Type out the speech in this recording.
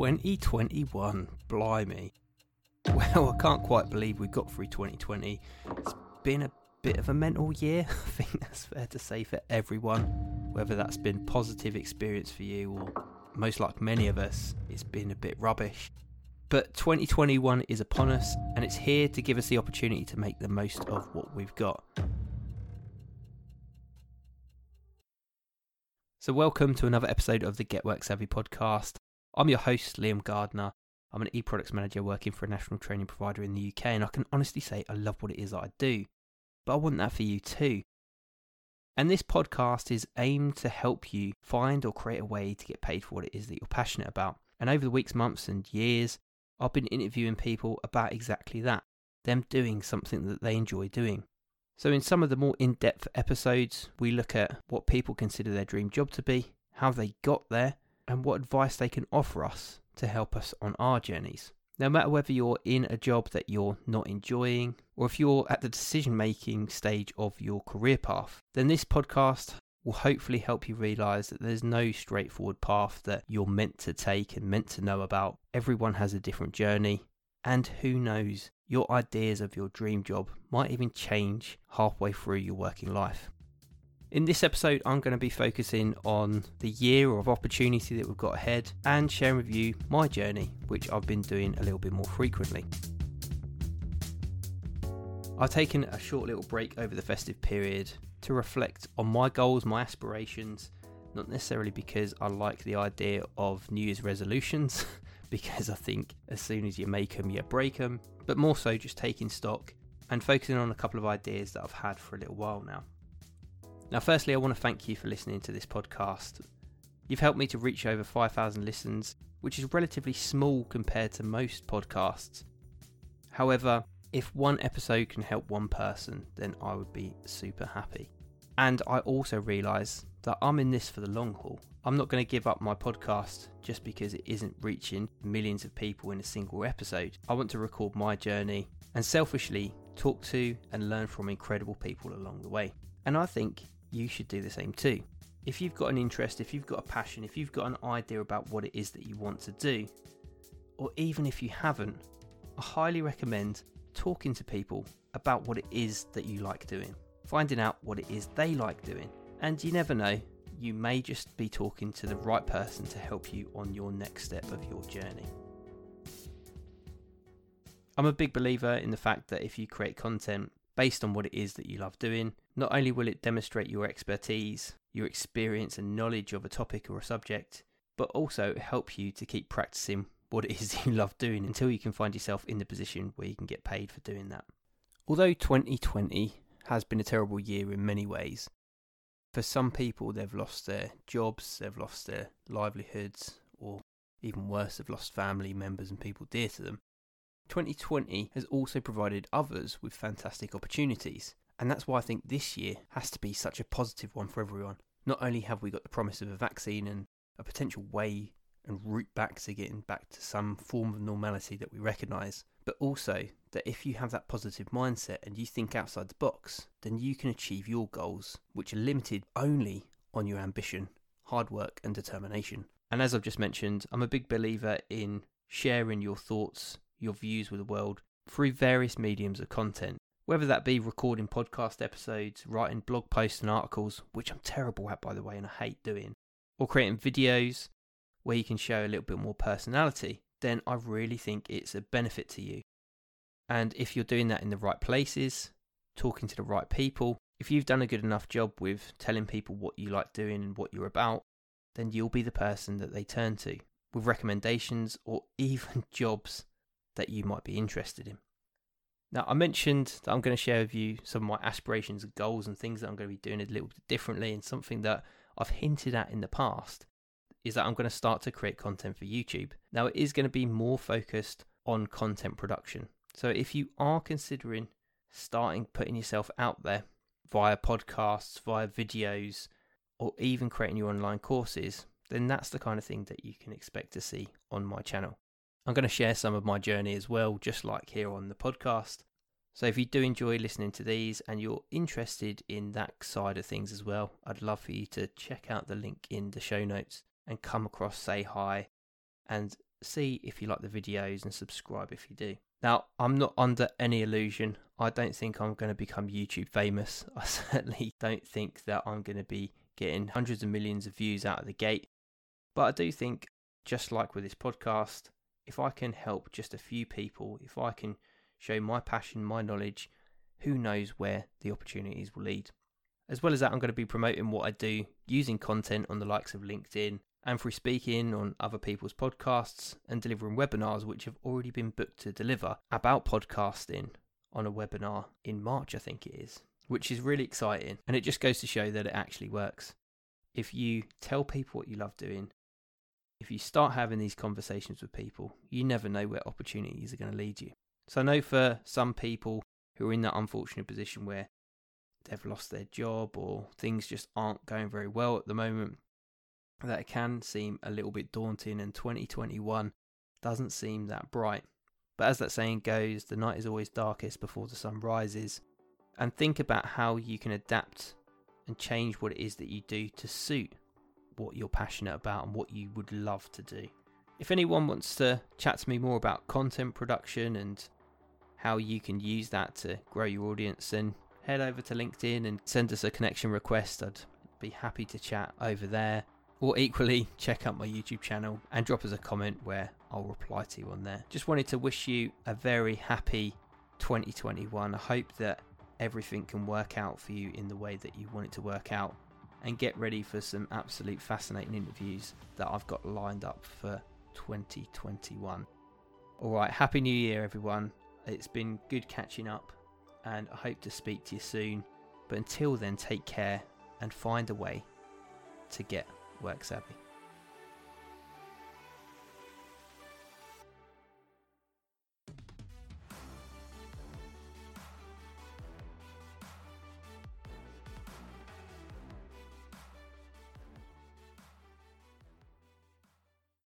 2021, blimey. Well, I can't quite believe we got through 2020. It's been a bit of a mental year, I think that's fair to say for everyone. Whether that's been positive experience for you or most like many of us, it's been a bit rubbish. But 2021 is upon us and it's here to give us the opportunity to make the most of what we've got. So, welcome to another episode of the Get Work Savvy podcast. I'm your host, Liam Gardner. I'm an e products manager working for a national training provider in the UK, and I can honestly say I love what it is that I do. But I want that for you too. And this podcast is aimed to help you find or create a way to get paid for what it is that you're passionate about. And over the weeks, months, and years, I've been interviewing people about exactly that them doing something that they enjoy doing. So, in some of the more in depth episodes, we look at what people consider their dream job to be, how they got there, and what advice they can offer us to help us on our journeys. No matter whether you're in a job that you're not enjoying, or if you're at the decision making stage of your career path, then this podcast will hopefully help you realize that there's no straightforward path that you're meant to take and meant to know about. Everyone has a different journey, and who knows, your ideas of your dream job might even change halfway through your working life. In this episode, I'm going to be focusing on the year of opportunity that we've got ahead and sharing with you my journey, which I've been doing a little bit more frequently. I've taken a short little break over the festive period to reflect on my goals, my aspirations, not necessarily because I like the idea of New Year's resolutions, because I think as soon as you make them, you break them, but more so just taking stock and focusing on a couple of ideas that I've had for a little while now. Now, firstly, I want to thank you for listening to this podcast. You've helped me to reach over 5,000 listens, which is relatively small compared to most podcasts. However, if one episode can help one person, then I would be super happy. And I also realise that I'm in this for the long haul. I'm not going to give up my podcast just because it isn't reaching millions of people in a single episode. I want to record my journey and selfishly talk to and learn from incredible people along the way. And I think you should do the same too. If you've got an interest, if you've got a passion, if you've got an idea about what it is that you want to do, or even if you haven't, I highly recommend talking to people about what it is that you like doing, finding out what it is they like doing. And you never know, you may just be talking to the right person to help you on your next step of your journey. I'm a big believer in the fact that if you create content based on what it is that you love doing, not only will it demonstrate your expertise, your experience and knowledge of a topic or a subject, but also help you to keep practicing what it is you love doing until you can find yourself in the position where you can get paid for doing that. Although 2020 has been a terrible year in many ways, for some people they've lost their jobs, they've lost their livelihoods, or even worse, they've lost family members and people dear to them. 2020 has also provided others with fantastic opportunities, and that's why I think this year has to be such a positive one for everyone. Not only have we got the promise of a vaccine and a potential way and route back to getting back to some form of normality that we recognise, but also that if you have that positive mindset and you think outside the box, then you can achieve your goals, which are limited only on your ambition, hard work, and determination. And as I've just mentioned, I'm a big believer in sharing your thoughts, your views with the world through various mediums of content. Whether that be recording podcast episodes, writing blog posts and articles, which I'm terrible at by the way and I hate doing, or creating videos where you can show a little bit more personality, then I really think it's a benefit to you. And if you're doing that in the right places, talking to the right people, if you've done a good enough job with telling people what you like doing and what you're about, then you'll be the person that they turn to with recommendations or even jobs that you might be interested in. Now, I mentioned that I'm going to share with you some of my aspirations and goals and things that I'm going to be doing a little bit differently, and something that I've hinted at in the past is that I'm going to start to create content for YouTube. Now, it is going to be more focused on content production. So, if you are considering starting putting yourself out there via podcasts, via videos, or even creating your online courses, then that's the kind of thing that you can expect to see on my channel. I'm going to share some of my journey as well, just like here on the podcast. So if you do enjoy listening to these and you're interested in that side of things as well, I'd love for you to check out the link in the show notes and come across, say hi, and see if you like the videos and subscribe if you do. Now, I'm not under any illusion. I don't think I'm going to become YouTube famous. I certainly don't think that I'm going to be getting hundreds of millions of views out of the gate. But I do think, just like with this podcast, if I can help just a few people, if I can show my passion, my knowledge, who knows where the opportunities will lead. As well as that, I'm going to be promoting what I do using content on the likes of LinkedIn and through speaking on other people's podcasts and delivering webinars which have already been booked to deliver about podcasting on a webinar in March, I think it is, which is really exciting. And it just goes to show that it actually works. If you tell people what you love doing, if you start having these conversations with people, you never know where opportunities are going to lead you. So I know for some people who are in that unfortunate position where they've lost their job or things just aren't going very well at the moment, that it can seem a little bit daunting and 2021 doesn't seem that bright. But as that saying goes, the night is always darkest before the sun rises. And think about how you can adapt and change what it is that you do to suit what you're passionate about and what you would love to do. If anyone wants to chat to me more about content production and how you can use that to grow your audience, then head over to LinkedIn and send us a connection request. I'd be happy to chat over there. Or equally, check out my YouTube channel and drop us a comment where I'll reply to you on there. Just wanted to wish you a very happy 2021. I hope that everything can work out for you in the way that you want it to work out. And get ready for some absolute fascinating interviews that I've got lined up for 2021. Alright, Happy New Year, everyone. It's been good catching up, and I hope to speak to you soon. But until then, take care and find a way to get work savvy.